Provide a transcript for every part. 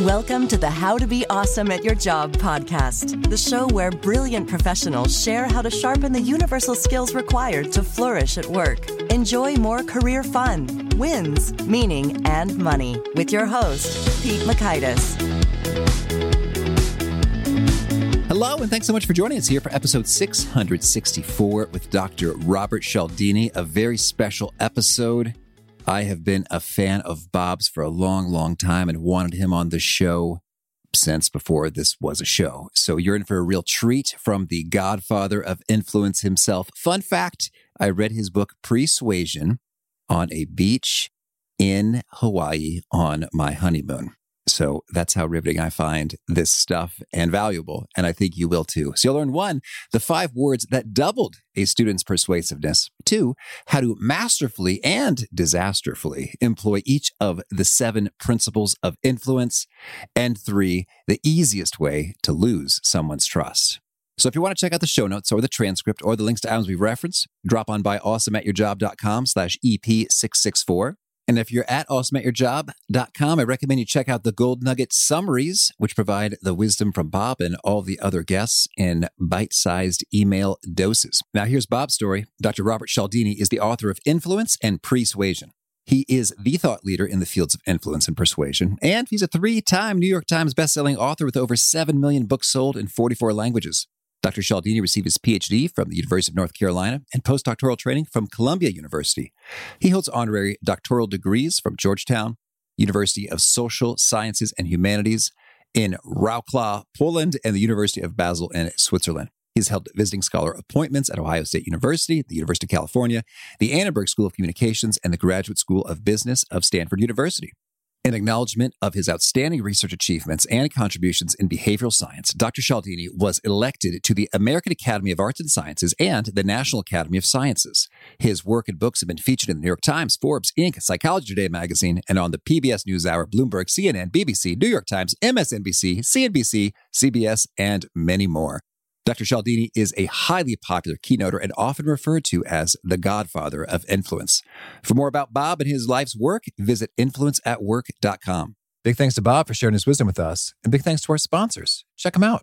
Welcome to the How to Be Awesome at Your Job podcast, the show where brilliant professionals share how to sharpen the universal skills required to flourish at work. Enjoy more career fun, wins, meaning, and money with your host, Pete Mockaitis. Hello, and thanks so much for joining us here for episode 664 with Dr. Robert Cialdini, a very special episode. I have been a fan of Bob's for a long, long time and wanted him on the show since before this was a show. So you're in for a real treat from the godfather of influence himself. Fun fact I read his book, Pre-Suasion, on a beach in Hawaii on my honeymoon. So that's how riveting I find this stuff and valuable. And I think you will too. So you'll learn one, the five words that doubled a student's persuasiveness. Two, how to masterfully and disasterfully employ each of the seven principles of influence. And three, the easiest way to lose someone's trust. So if you want to check out the show notes or the transcript or the links to items we've referenced, drop on by awesomeatyourjob.com slash EP664. And if you're at awesomeatyourjob.com, I recommend you check out the Gold Nugget summaries, which provide the wisdom from Bob and all the other guests in bite sized email doses. Now, here's Bob's story. Dr. Robert Cialdini is the author of Influence and Pre-Suasion. He is the thought leader in the fields of influence and persuasion, and he's a three time New York Times bestselling author with over 7 million books sold in 44 languages. Dr. Cialdini received his PhD from the University of North Carolina and postdoctoral training from Columbia University. He holds honorary doctoral degrees from Georgetown, University of Social Sciences and Humanities in Wrocław, Poland, and the University of Basel in Switzerland. He's held visiting scholar appointments at Ohio State University, the University of California, the Annenberg School of Communications, and the Graduate School of Business of Stanford University. In acknowledgement of his outstanding research achievements and contributions in behavioral science, Dr. Cialdini was elected to the American Academy of Arts and Sciences and the National Academy of Sciences. His work and books have been featured in the New York Times, Forbes, Inc., Psychology Today magazine, and on the PBS NewsHour, Bloomberg, CNN, BBC, New York Times, MSNBC, CNBC, CBS, and many more. Dr. Cialdini is a highly popular keynoter and often referred to as the godfather of influence. For more about Bob and his life's work, visit influenceatwork.com. Big thanks to Bob for sharing his wisdom with us, and big thanks to our sponsors. Check them out.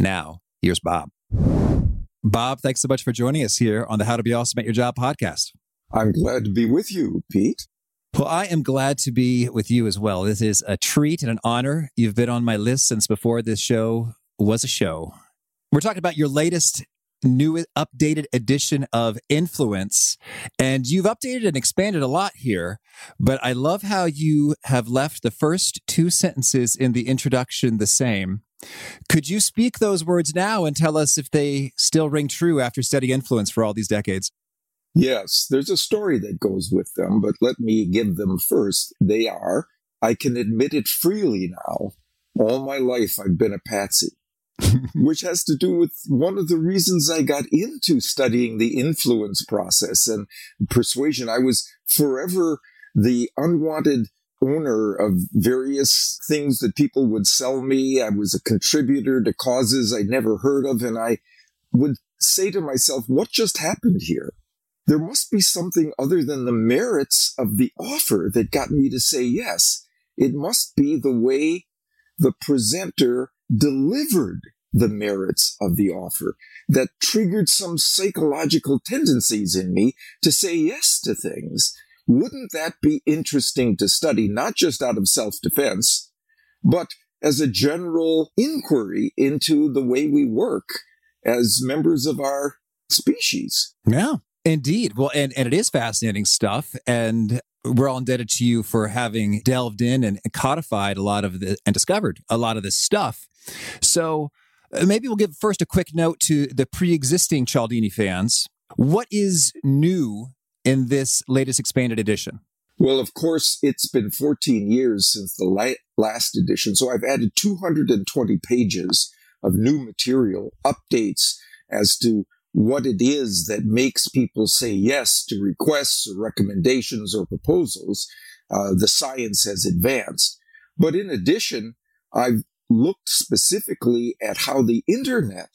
Now, here's Bob. Bob, thanks so much for joining us here on the How to Be Awesome at Your Job podcast. I'm glad to be with you, Pete. Well, I am glad to be with you as well. This is a treat and an honor. You've been on my list since before this show was a show. We're talking about your latest new updated edition of Influence. And you've updated and expanded a lot here, but I love how you have left the first two sentences in the introduction the same. Could you speak those words now and tell us if they still ring true after studying influence for all these decades? Yes, there's a story that goes with them, but let me give them first. They are, I can admit it freely now, all my life I've been a patsy, which has to do with one of the reasons I got into studying the influence process and persuasion. I was forever the unwanted owner of various things that people would sell me. I was a contributor to causes I'd never heard of. And I would say to myself, what just happened here? There must be something other than the merits of the offer that got me to say yes. It must be the way the presenter delivered the merits of the offer that triggered some psychological tendencies in me to say yes to things. Wouldn't that be interesting to study, not just out of self defense, but as a general inquiry into the way we work as members of our species. Yeah, indeed. Well, and, and it is fascinating stuff. And we're all indebted to you for having delved in and codified a lot of the and discovered a lot of this stuff. So uh, maybe we'll give first a quick note to the pre-existing Cialdini fans. What is new in this latest expanded edition? Well, of course, it's been 14 years since the last edition, so I've added 220 pages of new material, updates as to what it is that makes people say yes to requests or recommendations or proposals. Uh, the science has advanced. But in addition, I've looked specifically at how the internet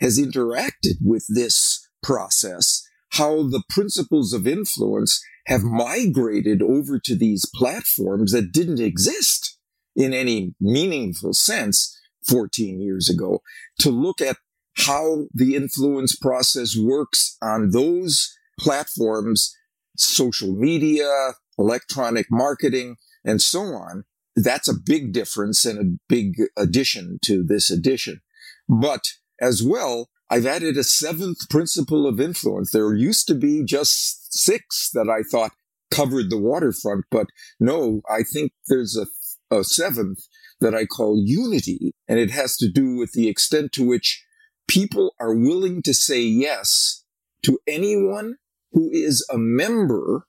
has interacted with this process, how the principles of influence have migrated over to these platforms that didn't exist in any meaningful sense 14 years ago, to look at how the influence process works on those platforms, social media, electronic marketing, and so on. That's a big difference and a big addition to this edition. But as well, I've added a seventh principle of influence. There used to be just six that I thought covered the waterfront, but no, I think there's a, a seventh that I call unity. And it has to do with the extent to which people are willing to say yes to anyone who is a member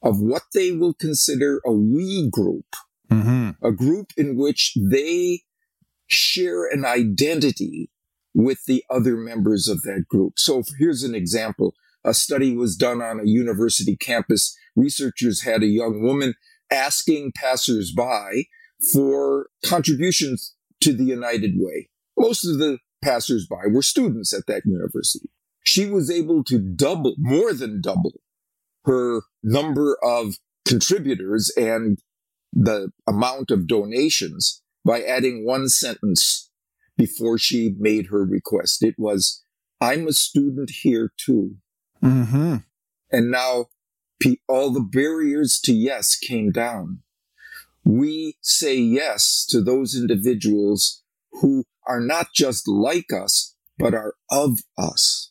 of what they will consider a we group, mm-hmm. a group in which they share an identity with the other members of that group. So here's an example. A study was done on a university campus. Researchers had a young woman asking passersby for contributions to the United Way. Most of the passersby were students at that university. She was able to double, more than double her number of contributors and the amount of donations by adding one sentence before she made her request. It was, I'm a student here too. Mm-hmm. And now all the barriers to yes came down. We say yes to those individuals who are not just like us, but are of us.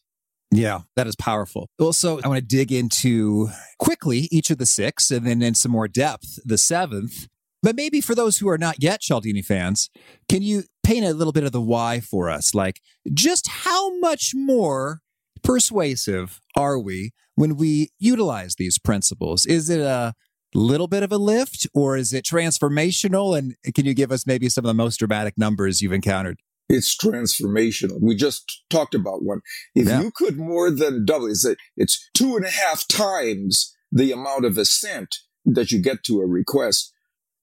Yeah, that is powerful. Also, I want to dig into quickly each of the six and then in some more depth, the seventh. But maybe for those who are not yet Cialdini fans, can you paint a little bit of the why for us? Like, just how much more persuasive are we when we utilize these principles? Is it a little bit of a lift or is it transformational? And can you give us maybe some of the most dramatic numbers you've encountered? It's transformational. We just talked about one. If yeah. you could more than double, it's, it's two and a half times the amount of assent that you get to a request.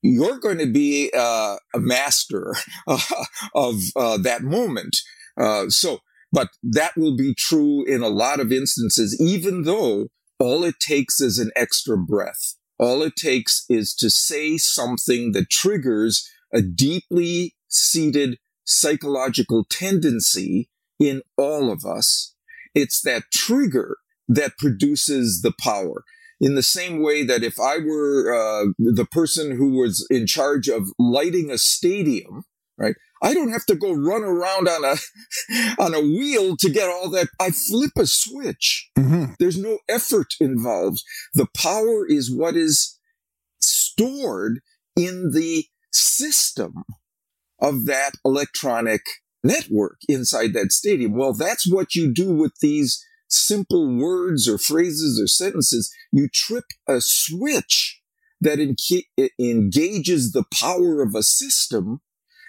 You're going to be uh, a master uh, of uh, that moment. Uh, so, but that will be true in a lot of instances, even though all it takes is an extra breath. All it takes is to say something that triggers a deeply seated psychological tendency in all of us. It's that trigger that produces the power. In the same way that if I were uh, the person who was in charge of lighting a stadium, right? I don't have to go run around on a on a wheel to get all that. I flip a switch. Mm-hmm. There's no effort involved. The power is what is stored in the system of that electronic network inside that stadium. Well, that's what you do with these simple words or phrases or sentences. You trip a switch that en- engages the power of a system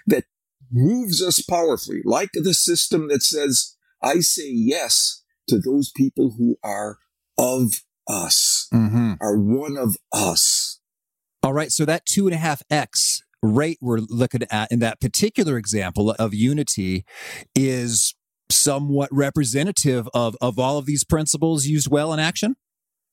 that moves us powerfully, like the system that says, I say yes to those people who are of us, mm-hmm. are one of us. All right. So that two and a half X rate we're looking at in that particular example of unity is somewhat representative of, of all of these principles used well in action?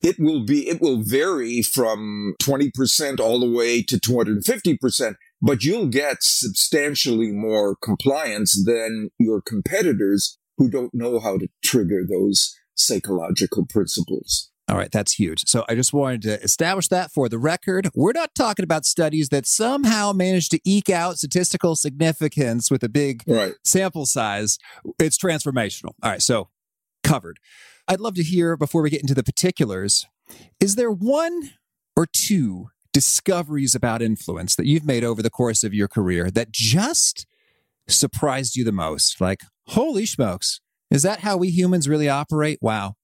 It will be, it will vary from 20% all the way to 250%, but you'll get substantially more compliance than your competitors who don't know how to trigger those psychological principles. All right, that's huge. So I just wanted to establish that for the record. We're not talking about studies that somehow managed to eke out statistical significance with a big Right. sample size. It's transformational. All right, so covered. I'd love to hear before we get into the particulars is there one or two discoveries about influence that you've made over the course of your career that just surprised you the most? Like, holy smokes, is that how we humans really operate? Wow.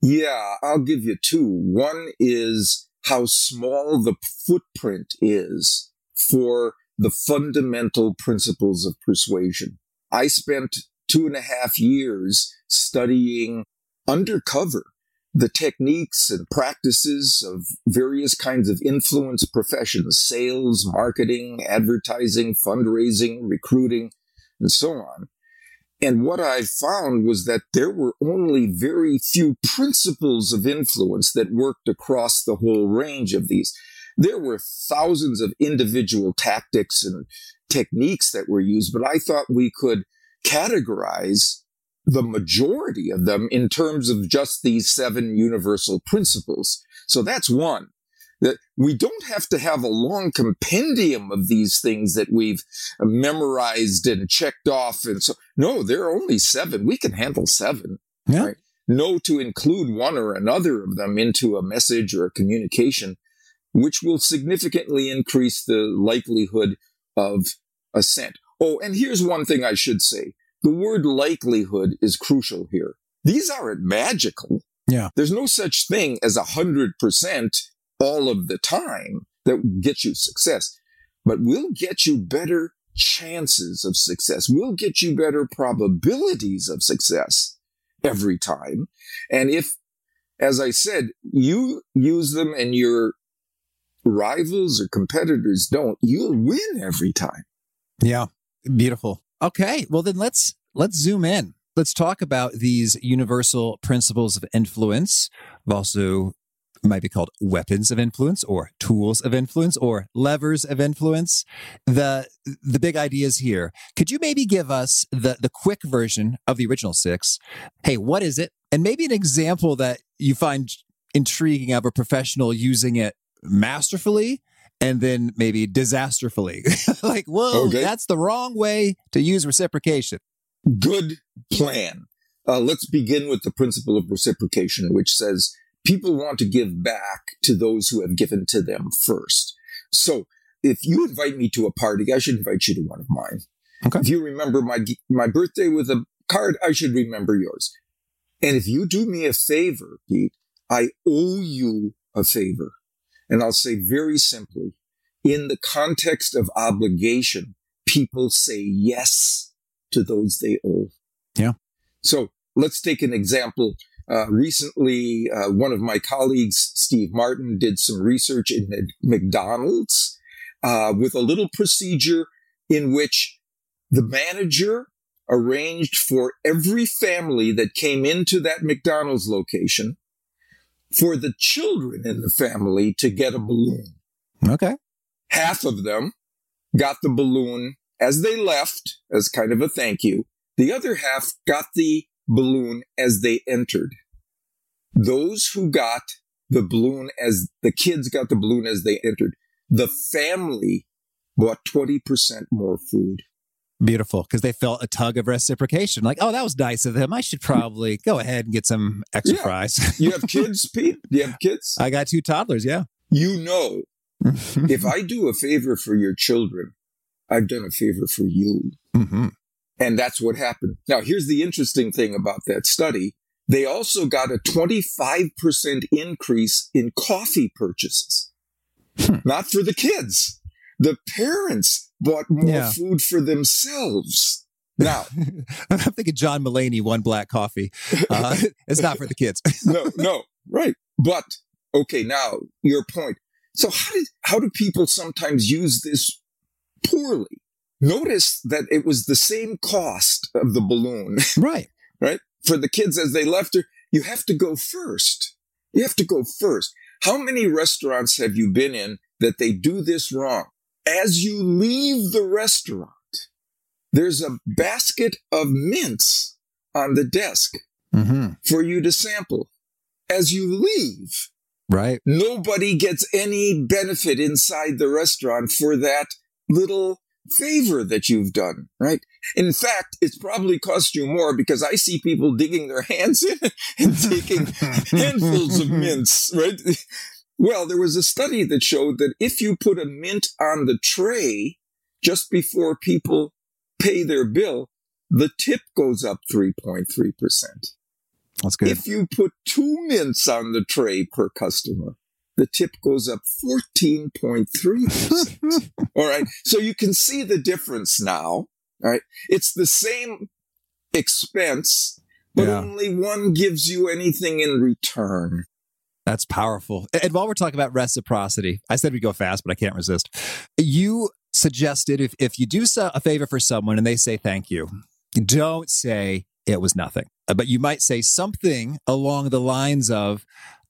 Yeah, I'll give you two. One is how small the footprint is for the fundamental principles of persuasion. I spent two and a half years studying undercover the techniques and practices of various kinds of influence professions, sales, marketing, advertising, fundraising, recruiting, and so on. And what I found was that there were only very few principles of influence that worked across the whole range of these. There were thousands of individual tactics and techniques that were used, but I thought we could categorize the majority of them in terms of just these seven universal principles. So that's one that we don't have to have a long compendium of these things that we've memorized and checked off. And so, no, there are only seven. We can handle seven. Yeah. Right? Know to include one or another of them into a message or a communication, which will significantly increase the likelihood of assent. Oh, and here's one thing I should say. The word likelihood is crucial here. These aren't magical. Yeah. There's no such thing as a hundred percent all of the time that gets you success, but will get you better chances of success. We'll get you better probabilities of success every time. And if, as I said, you use them and your rivals or competitors don't, you'll win every time. Yeah. Beautiful. Okay. Well, then let's let's zoom in. Let's talk about these universal principles of influence. I've also might be called weapons of influence or tools of influence or levers of influence. The the big ideas here. Could you maybe give us the the quick version of the original six? Hey, what is it? And maybe an example that you find intriguing of a professional using it masterfully and then maybe disasterfully. like, whoa, Okay. that's the wrong way to use reciprocation. good plan. Uh, let's begin with the principle of reciprocation, which says people want to give back to those who have given to them first. So if you invite me to a party, I should invite you to one of mine. Okay. If you remember my, my birthday with a card, I should remember yours. And if you do me a favor, Pete, I owe you a favor. And I'll say very simply, in the context of obligation, people say yes to those they owe. Yeah. So let's take an example. Uh, recently, uh, one of my colleagues, Steve Martin, did some research in McDonald's uh, with a little procedure in which the manager arranged for every family that came into that McDonald's location for the children in the family to get a balloon Okay. half of them got the balloon as they left as kind of a thank you. The other half got the balloon as they entered. Those who got the balloon as the kids got the balloon as they entered, the family bought 20% more food. Beautiful. Because they felt a tug of reciprocation. Like, oh, that was nice of them. I should probably go ahead and get some extra Yeah. fries. You have kids, Pete? You have kids? I got two toddlers. Yeah. You know, if I do a favor for your children, I've done a favor for you. hmm And that's what happened. Now, here's the interesting thing about that study. They also got a 25% increase in coffee purchases. Hmm. Not for the kids. The parents bought more Yeah. food for themselves. Now, I'm thinking John Mulaney, one black coffee. Uh, it's not for the kids. no, no, right. But okay, now your point. So how did how do people sometimes use this poorly? Notice that it was the same cost of the balloon right. right? For the kids as they left her, you have to go first. You have to go first. How many restaurants have you been in that they do this wrong? As you leave the restaurant, there's a basket of mints on the desk hmm for you to sample. as you leave. Right. Nobody gets any benefit inside the restaurant for that little favor that you've done, right? In fact, it's probably cost you more because I see people digging their hands in and taking handfuls of mints, right? Well, there was a study that showed that if you put a mint on the tray just before people pay their bill, the tip goes up 3.3%. That's good. If you put two mints on the tray per customer, the tip goes up 14.3%. all right. So you can see the difference now. All right. It's the same expense, but Yeah. only one gives you anything in return. That's powerful. And while we're talking about reciprocity, I said we go fast, but I can't resist. You suggested if, if you do a favor for someone and they say thank you, don't say it was nothing, Uh, but you might say something along the lines of,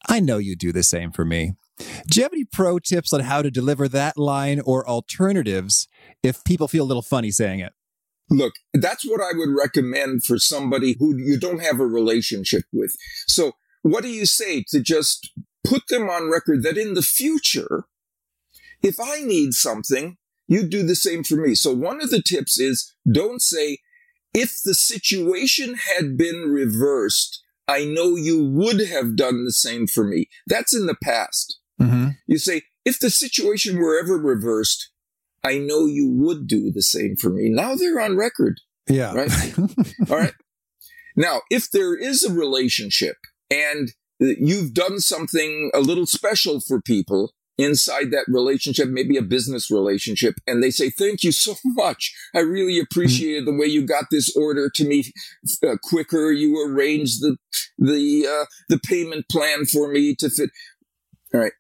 I know you do the same for me. Do you have any pro tips on how to deliver that line or alternatives if people feel a little funny saying it? Look, that's what I would recommend for somebody who you don't have a relationship with. So what do you say to just put them on record that in the future, if I need something, you do the same for me. So one of the tips is don't say, if the situation had been reversed, I know you would have done the same for me. That's in the past. Mm-hmm. You say, if the situation were ever reversed, I know you would do the same for me. Now they're on record, Yeah. right? All right. Now, if there is a relationship and you've done something a little special for people inside that relationship, maybe a business relationship, and they say, thank you so much. I really appreciated the way you got this order to me uh, quicker. You arranged the, the, uh, the payment plan for me to fit. All right.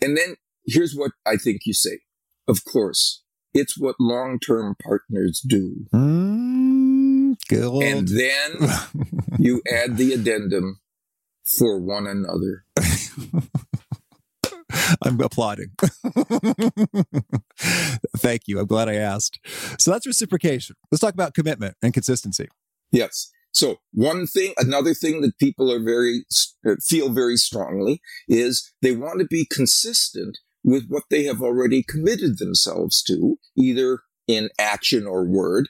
And then here's what I think you say. Of course, it's what long-term partners do. Mm, good. And then you add the addendum for one another. I'm applauding. Thank you. I'm glad I asked. So that's reciprocation. Let's talk about commitment and consistency. Yes. So one thing, another thing that people are very, feel very strongly is they want to be consistent with what they have already committed themselves to, either in action or word,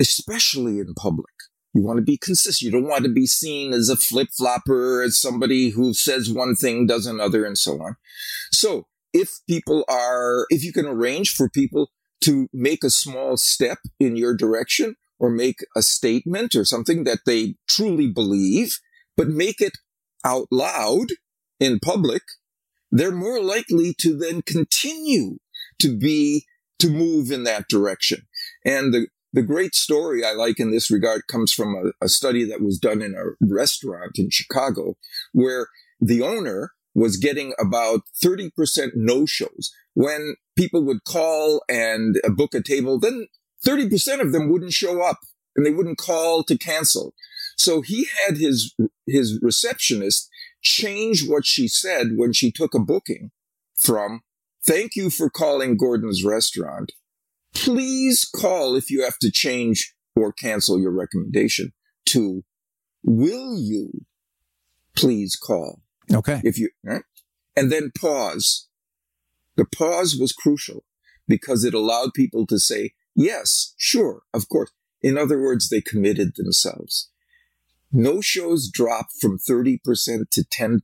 especially in public. You want to be consistent. You don't want to be seen as a flip flopper, as somebody who says one thing, does another, and so on. So if people are, if you can arrange for people to make a small step in your direction or make a statement or something that they truly believe, but make it out loud in public, they're more likely to then continue to be, to move in that direction. And the, the great story I like in this regard comes from a, a study that was done in a restaurant in Chicago where the owner was getting about 30% no shows. When people would call and uh, book a table, then 30% of them wouldn't show up and they wouldn't call to cancel. So he had his, his receptionist change what she said when she took a booking from, thank you for calling Gordon's restaurant. Please call if you have to change or cancel your recommendation to, will you please call? Okay. if you right? and then pause the pause was crucial because it allowed people to say yes sure of course in other words they committed themselves no shows dropped from 30% to 10%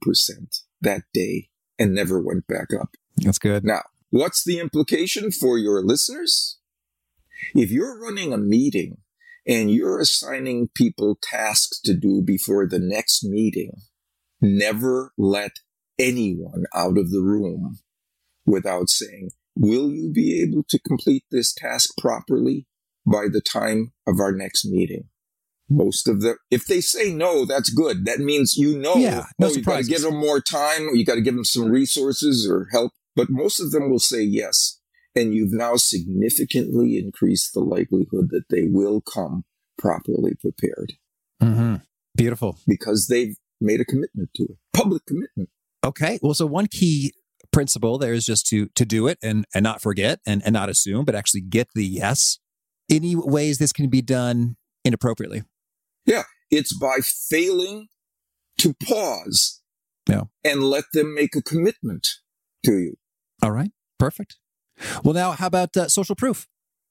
that day and never went back up That's good. now what's the implication for your listeners if you're running a meeting and you're assigning people tasks to do before the next meeting never let anyone out of the room without saying, will you be able to complete this task properly by the time of our next meeting? Most of them, if they say no, that's good. That means you know, Yeah, oh, no oh, you got to give them more time, or you got to give them some resources or help. But most of them will say yes. And you've now significantly increased the likelihood that they will come properly prepared Mm-hmm. Beautiful. because they've made a commitment to it, public commitment. Okay. Well, so one key principle there is just to to do it and and not forget and and not assume, but actually get the yes. Any ways this can be done inappropriately? Yeah, it's by failing to pause Yeah. and let them make a commitment to you. All right. Perfect. Well, now how about uh, social proof?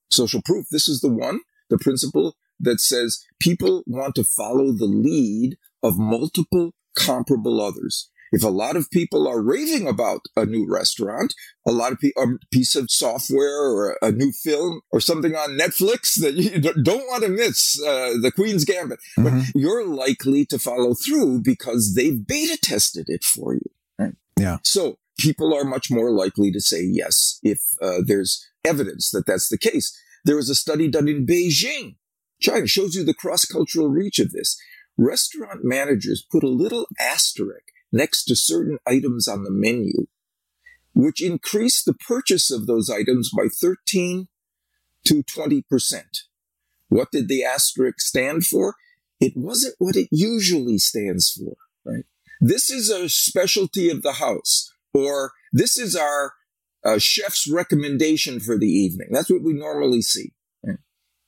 Social proof. This is the one, the principle that says people want to follow the lead of multiple comparable others. If a lot of people are raving about a new restaurant, a lot of people, a piece of software or a new film or something on Netflix that you don't want to miss, uh, the Queen's Gambit, but Mhm. you're likely to follow through because they've beta tested it for you. Right? Yeah. So people are much more likely to say yes if uh, there's evidence that that's the case. There was a study done in Beijing, China, shows you the cross-cultural reach of this. Restaurant managers put a little asterisk next to certain items on the menu, which increased the purchase of those items by 13 to 20%. What did the asterisk stand for? It wasn't what it usually stands for, right? This is a specialty of the house, or this is our uh, chef's recommendation for the evening. That's what we normally see.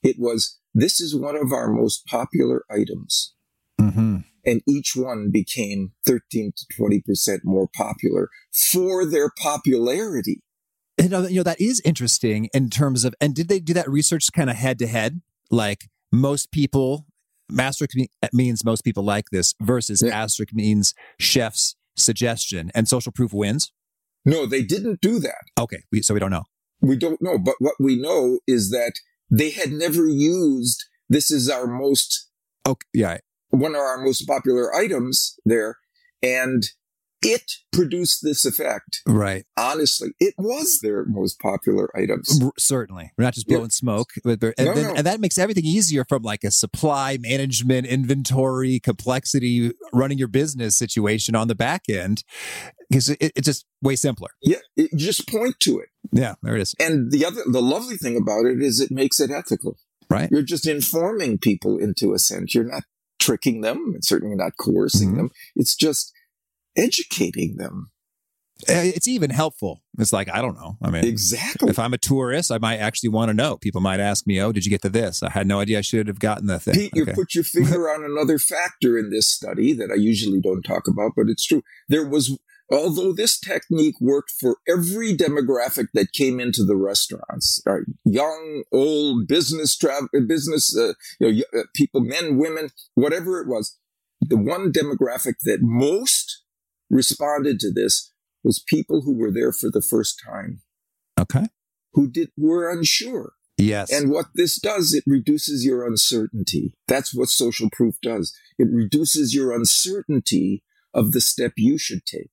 It was, this is one of our most popular items Mm-hmm. and each one became 13 to 20% more popular for their popularity. You know, you know, that is interesting in terms of, and did they do that research kind of head to head? Like most people, asterisk means most people like this versus Yeah. asterisk means chef's suggestion and social proof wins. No, they didn't do that. Okay. We, so we don't know. We don't know. But what we know is that they had never used this is our most, Okay. Yeah. one of our most popular items there. And it produced this effect. Right. Honestly, it was their most popular items. R- Certainly. We're not just Yeah. blowing smoke. But, and, No, then, no. and that makes everything easier from like a supply management, inventory, complexity, running your business situation on the back end. Because it, it's just way simpler. Yeah, it, just point to it. Yeah. There it is. And the other, the lovely thing about it is it makes it ethical. Right. You're just informing people into a sense. You're not tricking them. It's certainly not coercing Mhm. them. It's just educating them. Uh, It's even helpful. It's like, I don't know. I mean, Exactly. if I'm a tourist, I might actually want to know. People might ask me, "Oh, did you get to this?" I had no idea I should have gotten the thing. Pete, you put your finger on another factor in this study that I usually don't talk about, but it's true. There was, although this technique worked for every demographic that came into the restaurants, uh, young, old, business travel, business, uh, you know, uh, people, men, women, whatever it was, the one demographic that most responded to this was people who were there for the first time, okay. who did were unsure. Yes. And what this does, it reduces your uncertainty. That's what social proof does. It reduces your uncertainty of the step you should take.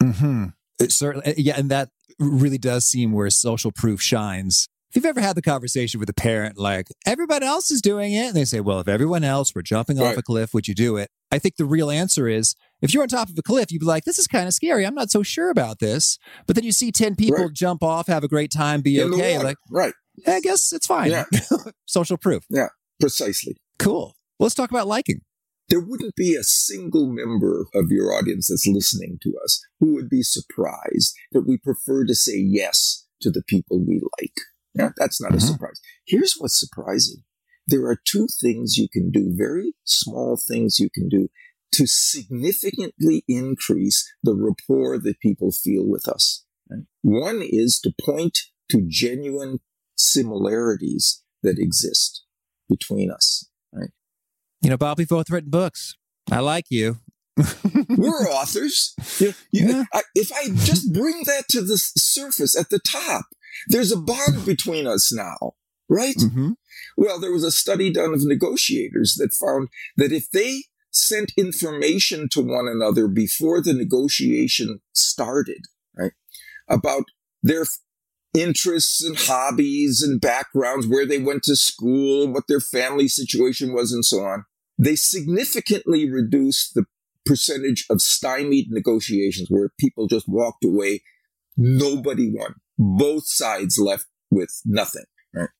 hmm It certainly, yeah, and that really does seem where social proof shines. If you've ever had the conversation with a parent, like everybody else is doing it, and they say, "Well, if everyone else were jumping off a cliff, would you do it?" I think the real answer is, if you're on top of a cliff, you'd be like, "This is kind of scary. I'm not so sure about this." But then you see ten people Right. jump off, have a great time, be In okay. Like, right. I guess it's fine. Yeah. social proof. Yeah, precisely. Cool. Well, let's talk about liking. There wouldn't be a single member of your audience that's listening to us who would be surprised that we prefer to say yes to the people we like. Yeah, that's not a Mhm. surprise. Here's what's surprising. There are two things you can do, very small things you can do to significantly increase the rapport that people feel with us. One is to point to genuine similarities that exist between us. You know, Bob, we've both written books. I like you. We're authors. You you- Yeah. I, if I just bring that to the surface at the top, there's a bond between us now, right? hmm Well, there was a study done of negotiators that found that if they sent information to one another before the negotiation started, right, about their interests and hobbies and backgrounds, where they went to school, what their family situation was, and so on, they significantly reduced the percentage of stymied negotiations where people just walked away. Nobody won. Both sides left with nothing.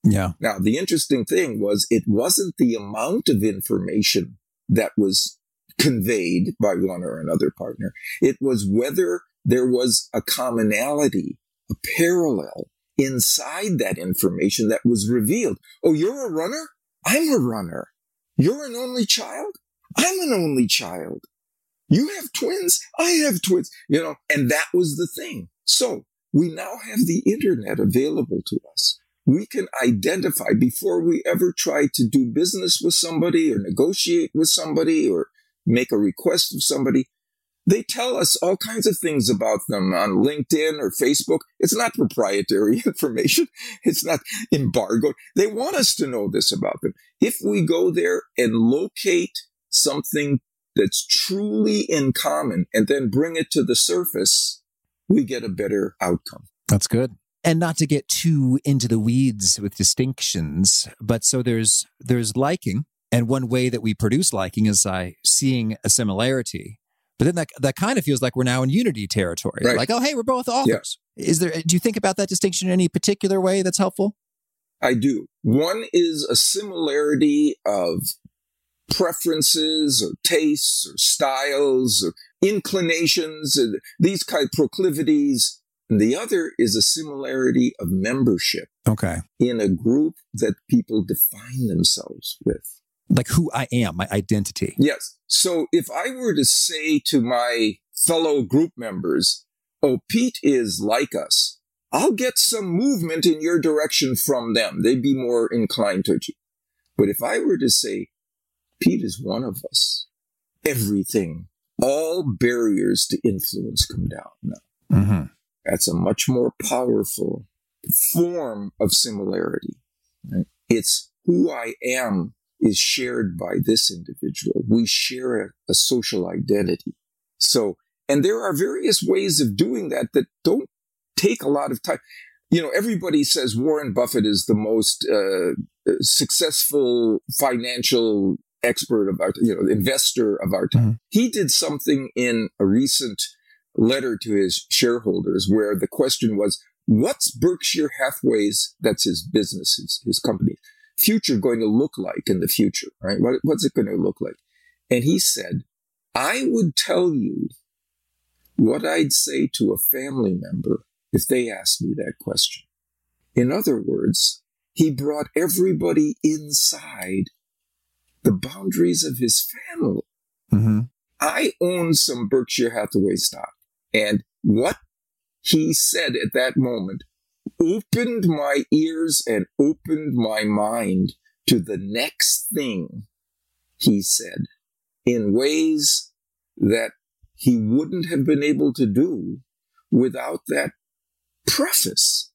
Yeah. Now, the interesting thing was it wasn't the amount of information that was conveyed by one or another partner. It was whether there was a commonality, a parallel inside that information that was revealed. Oh, you're a runner? I'm a runner. You're an only child? I'm an only child. You have twins. I have twins, you know, and that was the thing. So we now have the internet available to us. We can identify before we ever try to do business with somebody or negotiate with somebody or make a request of somebody. They tell us all kinds of things about them on LinkedIn or Facebook. It's not proprietary information. It's not embargoed. They want us to know this about them. If we go there and locate something that's truly in common and then bring it to the surface, we get a better outcome. That's good. And not to get too into the weeds with distinctions, but so there's there's liking, and one way that we produce liking is by seeing a similarity. But then that that kind of feels like we're now in unity territory. Right. Like, oh hey, we're both authors. Is there do you think about that distinction in any particular way that's helpful? I do. One is a similarity of preferences or tastes or styles or inclinations, and these kind of proclivities. And the other is a similarity of membership Okay. in a group that people define themselves with. Like who I am, my identity. Yes. So if I were to say to my fellow group members, oh, Pete is like us, I'll get some movement in your direction from them. They'd be more inclined to you. But if I were to say, Pete is one of us, everything, all barriers to influence come down now. Mm-hmm. That's a much more powerful form of similarity. right? It's who I am is shared by this individual. We share a, a social identity. So, and there are various ways of doing that that don't take a lot of time. You know, everybody says Warren Buffett is the most uh, successful financial expert of our, you know, investor of our time. Mhm. He did something in a recent letter to his shareholders where the question was, what's Berkshire Hathaway's, that's his business, his, his company, future going to look like in the future, right? What, what's it going to look like? And he said, I would tell you what I'd say to a family member if they asked me that question. In other words, he brought everybody inside the boundaries of his family. Mm-hmm. I own some Berkshire Hathaway stock. And what he said at that moment opened my ears and opened my mind to the next thing he said in ways that he wouldn't have been able to do without that preface.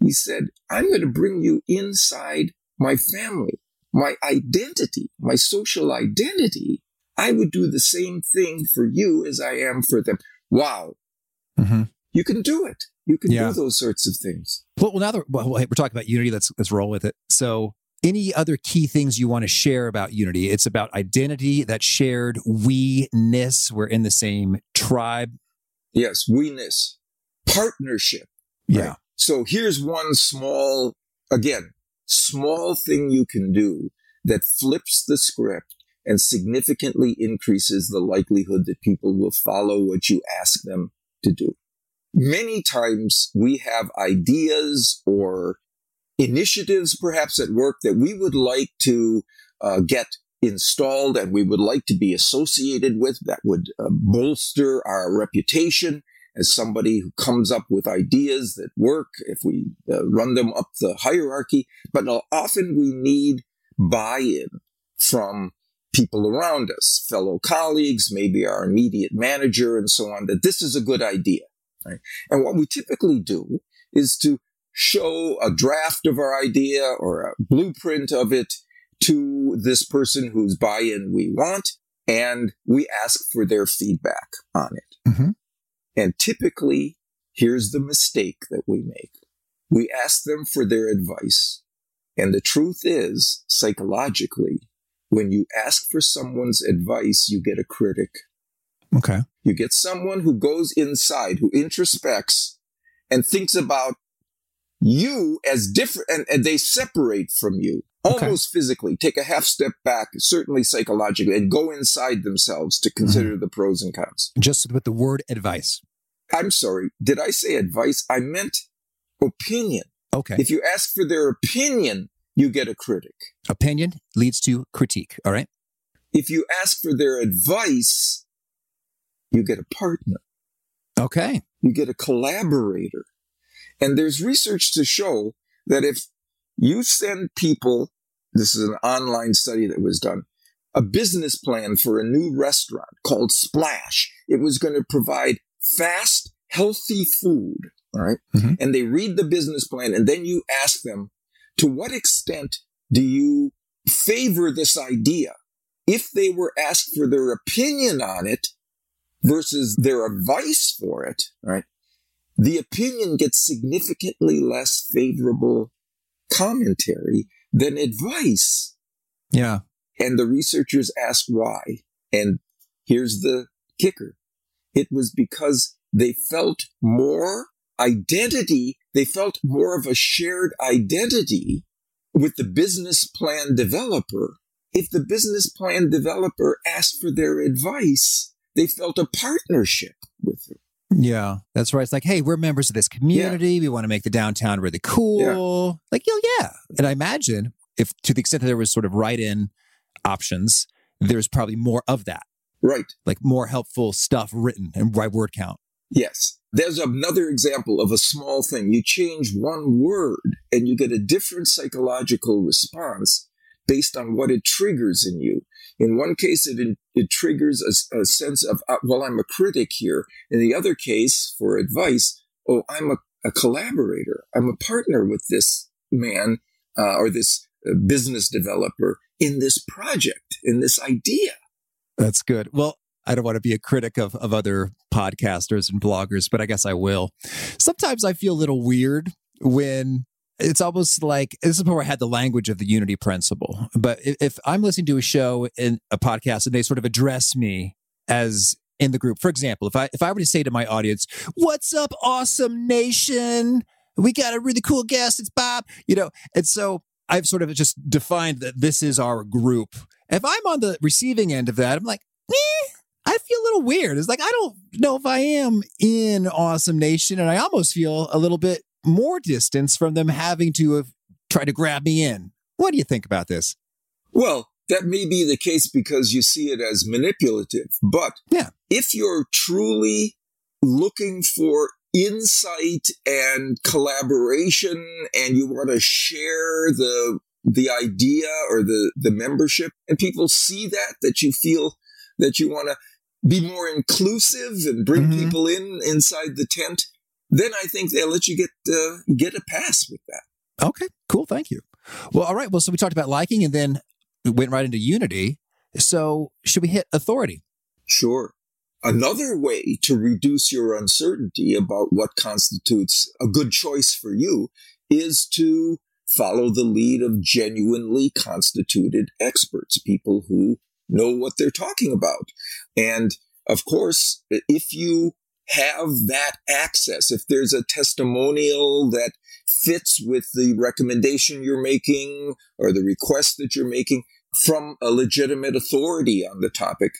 He said, I'm going to bring you inside my family, my identity, my social identity. I would do the same thing for you as I am for them. Wow. Mm-hmm. You can do it. You can Yeah. do those sorts of things. Well, well, now that well, hey, we're talking about unity, let's let's roll with it. So, any other key things you want to share about unity? It's about identity, that shared we-ness. We're in the same tribe. Yes, we-ness, partnership. Yeah. So here's one small, again, small thing you can do that flips the script and significantly increases the likelihood that people will follow what you ask them to do. Many times we have ideas or initiatives perhaps at work that we would like to uh, get installed and we would like to be associated with that would uh, bolster our reputation as somebody who comes up with ideas that work if we uh, run them up the hierarchy. But often we need buy-in from people around us, fellow colleagues, maybe our immediate manager and so on, that this is a good idea. Right? And what we typically do is to show a draft of our idea or a blueprint of it to this person whose buy-in we want, and we ask for their feedback on it. Mhm. And typically, here's the mistake that we make. We ask them for their advice. And the truth is, psychologically, when you ask for someone's advice, you get a critic. Okay. You get someone who goes inside, who introspects and thinks about you as different, and, and they separate from you Okay. almost physically, take a half step back, certainly psychologically, and go inside themselves to consider mm-hmm. the pros and cons. Just with the word advice. I'm sorry, did I say advice? I meant opinion. Okay. If you ask for their opinion, you get a critic. Opinion leads to critique. All right. If you ask for their advice, you get a partner. Okay. You get a collaborator. And there's research to show that if you send people, this is an online study that was done, a business plan for a new restaurant called Splash. It was going to provide fast, healthy food. All right? Mhm. And they read the business plan and then you ask them, to what extent do you favor this idea? If they were asked for their opinion on it versus their advice for it, right? The opinion gets significantly less favorable commentary than advice. Yeah. And the researchers asked why. And here's the kicker. It was because they felt more identity. They felt more of a shared identity with the business plan developer. If the business plan developer asked for their advice, they felt a partnership with them. Yeah, that's right. It's like, hey, we're members of this community. We want to make the downtown really cool. Like, yo, yeah. And I imagine if to the extent that there was sort of write-in options, there's probably more of that, Right. like more helpful stuff written and by word count. Yes. There's another example of a small thing. You change one word and you get a different psychological response based on what it triggers in you. In one case, it, it triggers a, a sense of, uh, well, I'm a critic here. In the other case, for advice, oh, I'm a, a collaborator. I'm a partner with this man uh, or this uh, business developer in this project, in this idea. That's good. Well, I don't want to be a critic of, of other podcasters and bloggers, but I guess I will. Sometimes I feel a little weird when it's almost like this is where I had the language of the unity principle. But if, I'm listening to a show in a podcast and they sort of address me as in the group, for example, if I if I were to say to my audience, "What's up, awesome nation? We got a really cool guest. It's Bob," you know, and so I've sort of just defined that this is our group. If I'm on the receiving end of that, I'm like, eh, I feel a little weird. It's like I don't know if I am in Awesome Nation, and I almost feel a little bit more distance from them having to have tried to grab me in. What do you think about this? Well, that may be the case because you see it as manipulative. But Yeah. if you're truly looking for insight and collaboration and you want to share the the idea or the the membership and people see that that you feel that you want to be more inclusive and bring Mhm. people in inside the tent then i think they'll let you get uh, get a pass with that Okay, cool. Thank you. Well, all right. Well, so we talked about liking and then we went right into unity. So should we hit authority? Sure. Another way to reduce your uncertainty about what constitutes a good choice for you is to follow the lead of genuinely constituted experts, people who know what they're talking about. And of course, if you have that access, if there's a testimonial that fits with the recommendation you're making or the request that you're making from a legitimate authority on the topic,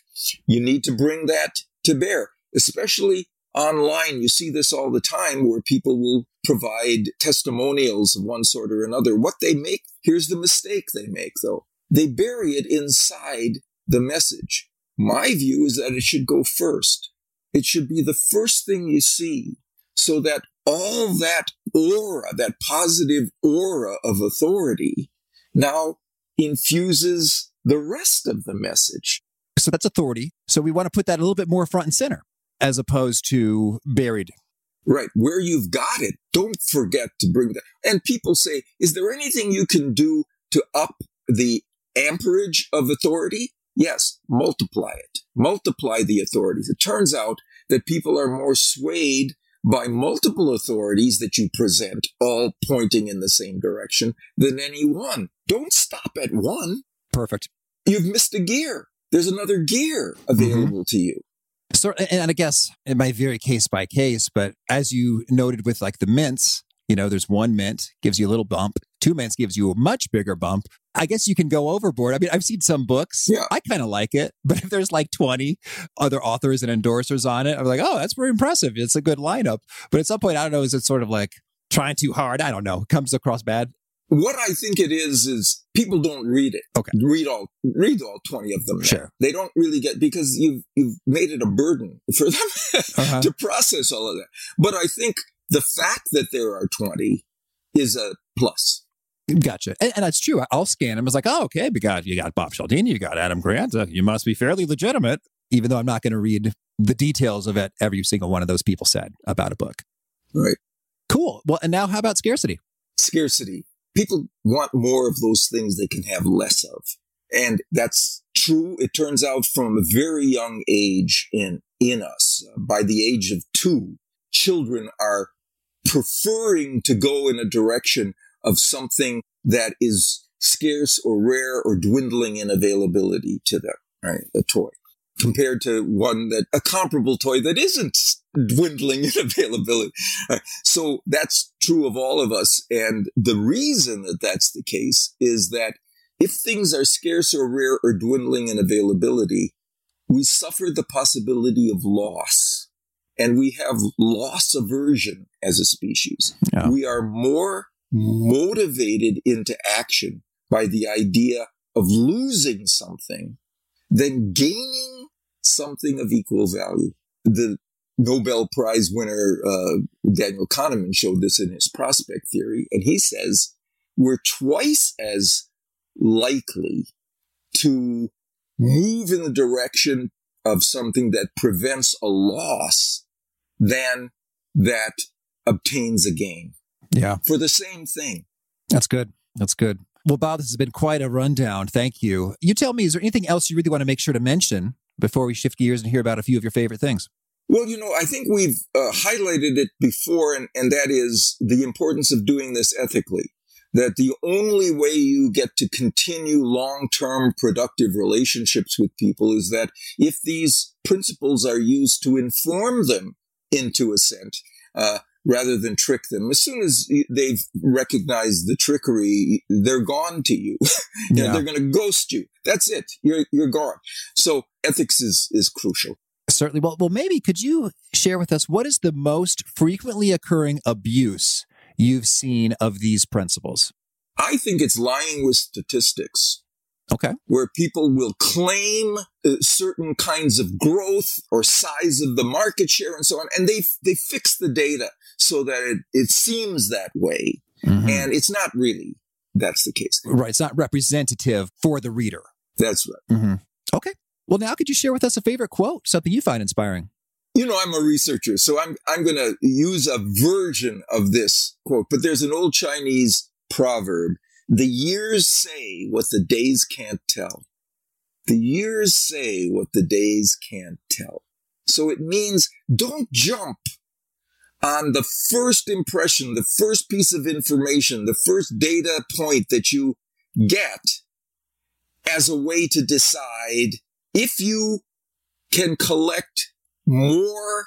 you need to bring that to bear, especially online. You see this all the time where people will provide testimonials of one sort or another. What they make, here's the mistake they make though. They bury it inside the message. My view is that it should go first. It should be the first thing you see so that all that aura, that positive aura of authority now infuses the rest of the message. So that's authority. So we want to put that a little bit more front and center as opposed to buried. Right. Where you've got it, don't forget to bring that. And people say, is there anything you can do to up the amperage of authority? Yes, multiply it. Multiply the authorities. It turns out that people are more swayed by multiple authorities that you present, all pointing in the same direction, than any one. Don't stop at one. Perfect. You've missed a gear. There's another gear mm-hmm. available to you. So, and I guess it might vary case by case, but as you noted with like the mints, you know, there's one mint gives you a little bump, two mints gives you a much bigger bump. I guess you can go overboard. I mean, I've seen some books. Yeah. I kind of like it, but if there's like 20 other authors and endorsers on it, I'm like, oh, that's very impressive. It's a good lineup. But at some point, I don't know, is it sort of like trying too hard? I don't know. Comes across bad. What I think it is is people don't read it. Okay. Read all read all twenty of them. Sure. They don't really get because you've you've made it a burden for them Uh-huh. to process all of that. But I think the fact that there are twenty is a plus. Gotcha. And, and that's true. I'll scan them. It's like, oh, okay, we got you got Bob Cialdini, you got Adam Grant. Uh, you must be fairly legitimate, even though I'm not going to read the details of it every single one of those people said about a book. Right. Cool. Well, and now how about scarcity? Scarcity. People want more of those things they can have less of. And that's true. It turns out from a very young age in, in us. By the age of two, children are preferring to go in a direction of something that is scarce or rare or dwindling in availability to them, right? A toy compared to one that a comparable toy that isn't dwindling in availability. Right? So that's true of all of us. And the reason that that's the case is that if things are scarce or rare or dwindling in availability, we suffer the possibility of loss. And we have loss aversion as a species. Yeah. We are more motivated into action by the idea of losing something than gaining something of equal value. The Nobel Prize winner, uh, Daniel Kahneman showed this in his prospect theory. And he says we're twice as likely to move in the direction of something that prevents a loss than that obtains a gain Yeah, for the same thing. that's good. That's good. Well, Bob, this has been quite a rundown. Thank you. You tell me, is there anything else you really want to make sure to mention before we shift gears and hear about a few of your favorite things? Well, you know, I think we've uh, highlighted it before, and, and that is the importance of doing this ethically. That the only way you get to continue long term productive relationships with people is that if these principles are used to inform them into assent, uh, rather than trick them. As soon as they've recognized the trickery, they're gone to you. you know, they're going to ghost you. That's it. You're, you're gone. So ethics is, is crucial. Certainly. Well, well, maybe could you share with us what is the most frequently occurring abuse you've seen of these principles? I think it's lying with statistics Okay. where people will claim uh, certain kinds of growth or size of the market share and so on. And they, they fix the data so that it, it seems that way. Mhm. And it's not really. That's the case. Right. It's not representative for the reader. That's right. Mm-hmm. Okay. Well, now could you share with us a favorite quote, something you find inspiring? You know, I'm a researcher, so I'm, I'm going to use a version of this quote, but there's an old Chinese proverb. The years say what the days can't tell. The years say what the days can't tell. So it means don't jump on the first impression, the first piece of information, the first data point that you get as a way to decide if you can collect more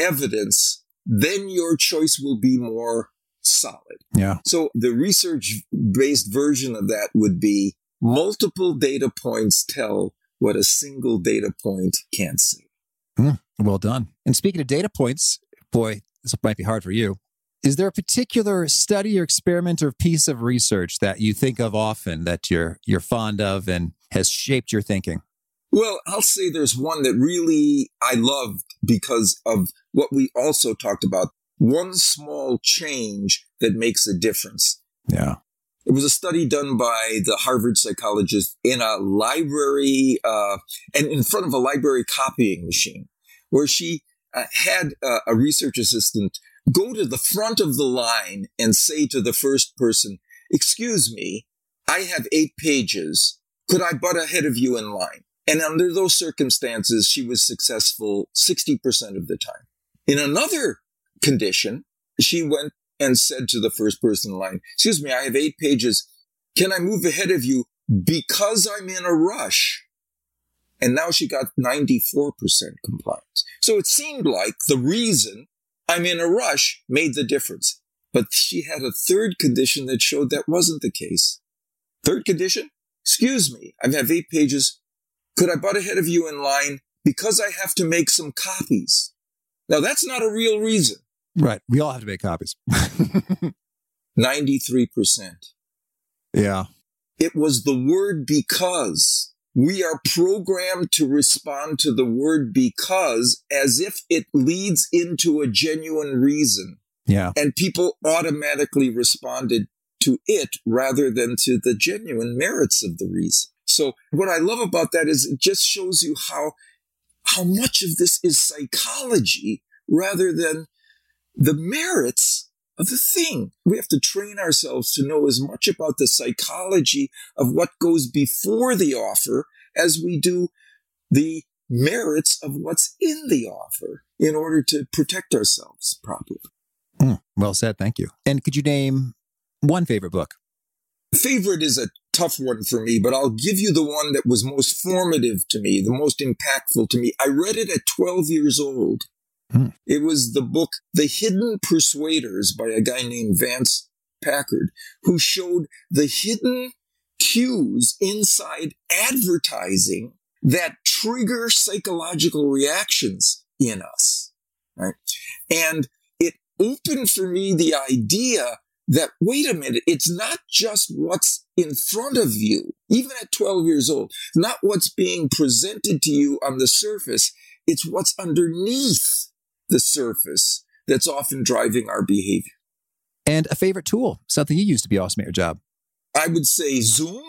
evidence, then your choice will be more solid. Yeah. So the research based version of that would be multiple data points tell what a single data point can't say. Hmm. Well done. And speaking of data points, boy, this might be hard for you. Is there a particular study or experiment or piece of research that you think of often that you're you're fond of and has shaped your thinking? Well, I'll say there's one that really I loved because of what we also talked about. One small change that makes a difference. Yeah. It was a study done by the Harvard psychologist in a library uh, and in front of a library copying machine, where she uh, had uh, a research assistant go to the front of the line and say to the first person, "Excuse me, I have eight pages. Could I butt ahead of you in line?" And under those circumstances, she was successful 60% of the time. In another condition, she went and said to the first person in line, excuse me, I have eight pages. Can I move ahead of you because I'm in a rush? And now she got 94% compliance. So it seemed like the reason I'm in a rush made the difference. But she had a third condition that showed that wasn't the case. Third condition? Excuse me, I have eight pages. Could I butt ahead of you in line because I have to make some copies? Now that's not a real reason. Right. We all have to make copies. 93%. Yeah. It was the word because. We are programmed to respond to the word because as if it leads into a genuine reason. Yeah. And people automatically responded to it rather than to the genuine merits of the reason. So what I love about that is it just shows you how, how much of this is psychology rather than the merits the thing. We have to train ourselves to know as much about the psychology of what goes before the offer as we do the merits of what's in the offer in order to protect ourselves properly. Mm, well said. Thank you. And could you name one favorite book? Favorite is a tough one for me, but I'll give you the one that was most formative to me, the most impactful to me. I read it at 12 years old. Hmm. It was the book The Hidden Persuaders by a guy named Vance Packard, who showed the hidden cues inside advertising that trigger psychological reactions in us. Right. And it opened for me the idea that, wait a minute, it's not just what's in front of you, even at 12 years old, not what's being presented to you on the surface. It's what's underneath the surface that's often driving our behavior. And a favorite tool, something you use to be awesome at your job. I would say Zoom.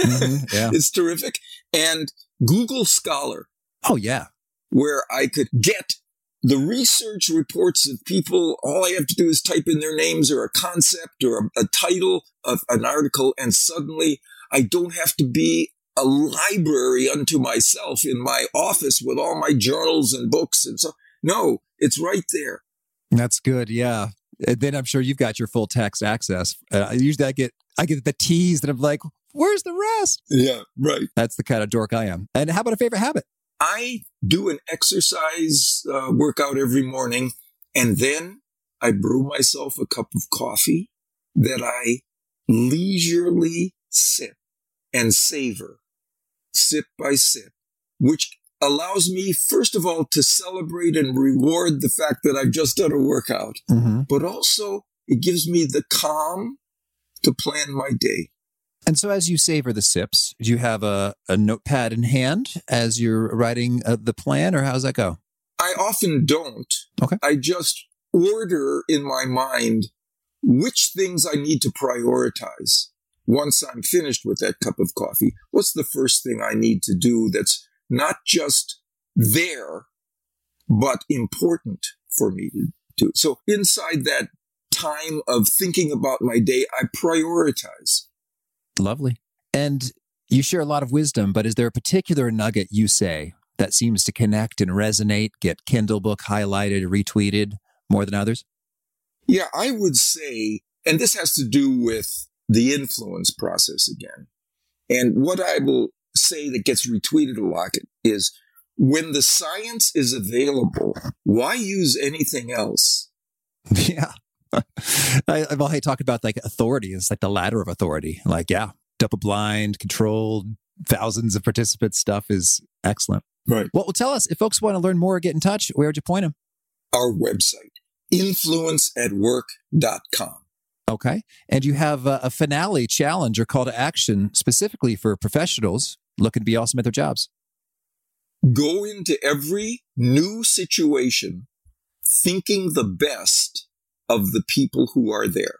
Mm-hmm, yeah. it's terrific. And Google Scholar. Oh, yeah. Where I could get the research reports of people. All I have to do is type in their names or a concept or a, a title of an article. And suddenly I don't have to be a library unto myself in my office with all my journals and books and so. No, it's right there. That's good. Yeah. And then I'm sure you've got your full text access. Uh, usually I get I get the tease that I'm like, where's the rest? Yeah, right. That's the kind of dork I am. And how about a favorite habit? I do an exercise uh, workout every morning, and then I brew myself a cup of coffee that I leisurely sip and savor, sip by sip, which allows me, first of all, to celebrate and reward the fact that I've just done a workout, mm-hmm. but also it gives me the calm to plan my day. And so, as you savor the sips, do you have a, a notepad in hand as you're writing uh, the plan, or how's that go? I often don't. Okay. I just order in my mind which things I need to prioritize once I'm finished with that cup of coffee. What's the first thing I need to do that's not just there, but important for me to do. So inside that time of thinking about my day, I prioritize. Lovely. And you share a lot of wisdom, but is there a particular nugget you say that seems to connect and resonate, get Kindle book highlighted, retweeted more than others? Yeah, I would say, and this has to do with the influence process again. And what I will say that gets retweeted a lot is when the science is available, why use anything else? Yeah. I've I talked about like authority. It's like the ladder of authority. Like, yeah, double blind, controlled, thousands of participants stuff is excellent. Right. Well, well, tell us if folks want to learn more or get in touch, where would you point them? Our website, influenceatwork.com. Okay. And you have a, a finale challenge or call to action specifically for professionals looking to be awesome at their jobs. Go into every new situation thinking the best of the people who are there.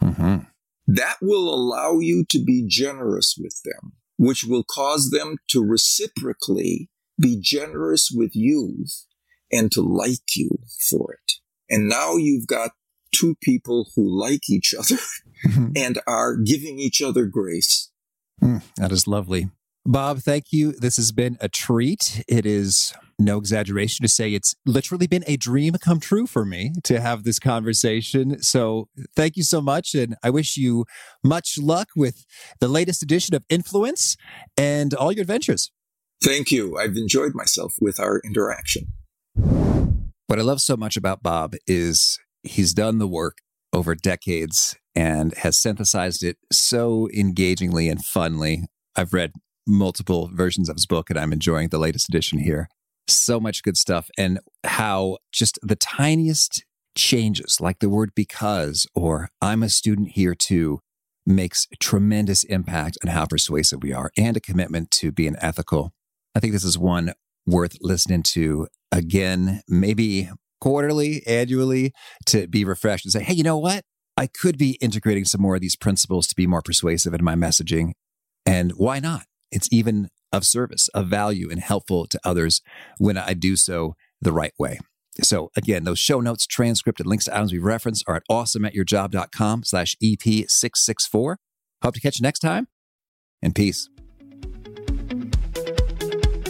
Mm-hmm. That will allow you to be generous with them, which will cause them to reciprocally be generous with you and to like you for it. And now you've got two people who like each other mm-hmm. and are giving each other grace. Mm, that is lovely. Bob, thank you. This has been a treat. It is no exaggeration to say it's literally been a dream come true for me to have this conversation. So thank you so much. And I wish you much luck with the latest edition of Influence and all your adventures. Thank you. I've enjoyed myself with our interaction. What I love so much about Bob is he's done the work over decades and has synthesized it so engagingly and funly. I've read multiple versions of his book and I'm enjoying the latest edition here. So much good stuff. And how just the tiniest changes, like the word because or I'm a student here too, makes tremendous impact on how persuasive we are and a commitment to being ethical. I think this is one worth listening to again, maybe quarterly, annually to be refreshed and say, hey, you know what? I could be integrating some more of these principles to be more persuasive in my messaging. And why not? It's even of service, of value, and helpful to others when I do so the right way. So again, those show notes, transcript, and links to items we referenced are at awesomeatyourjob.com slash EP664. Hope to catch you next time and peace.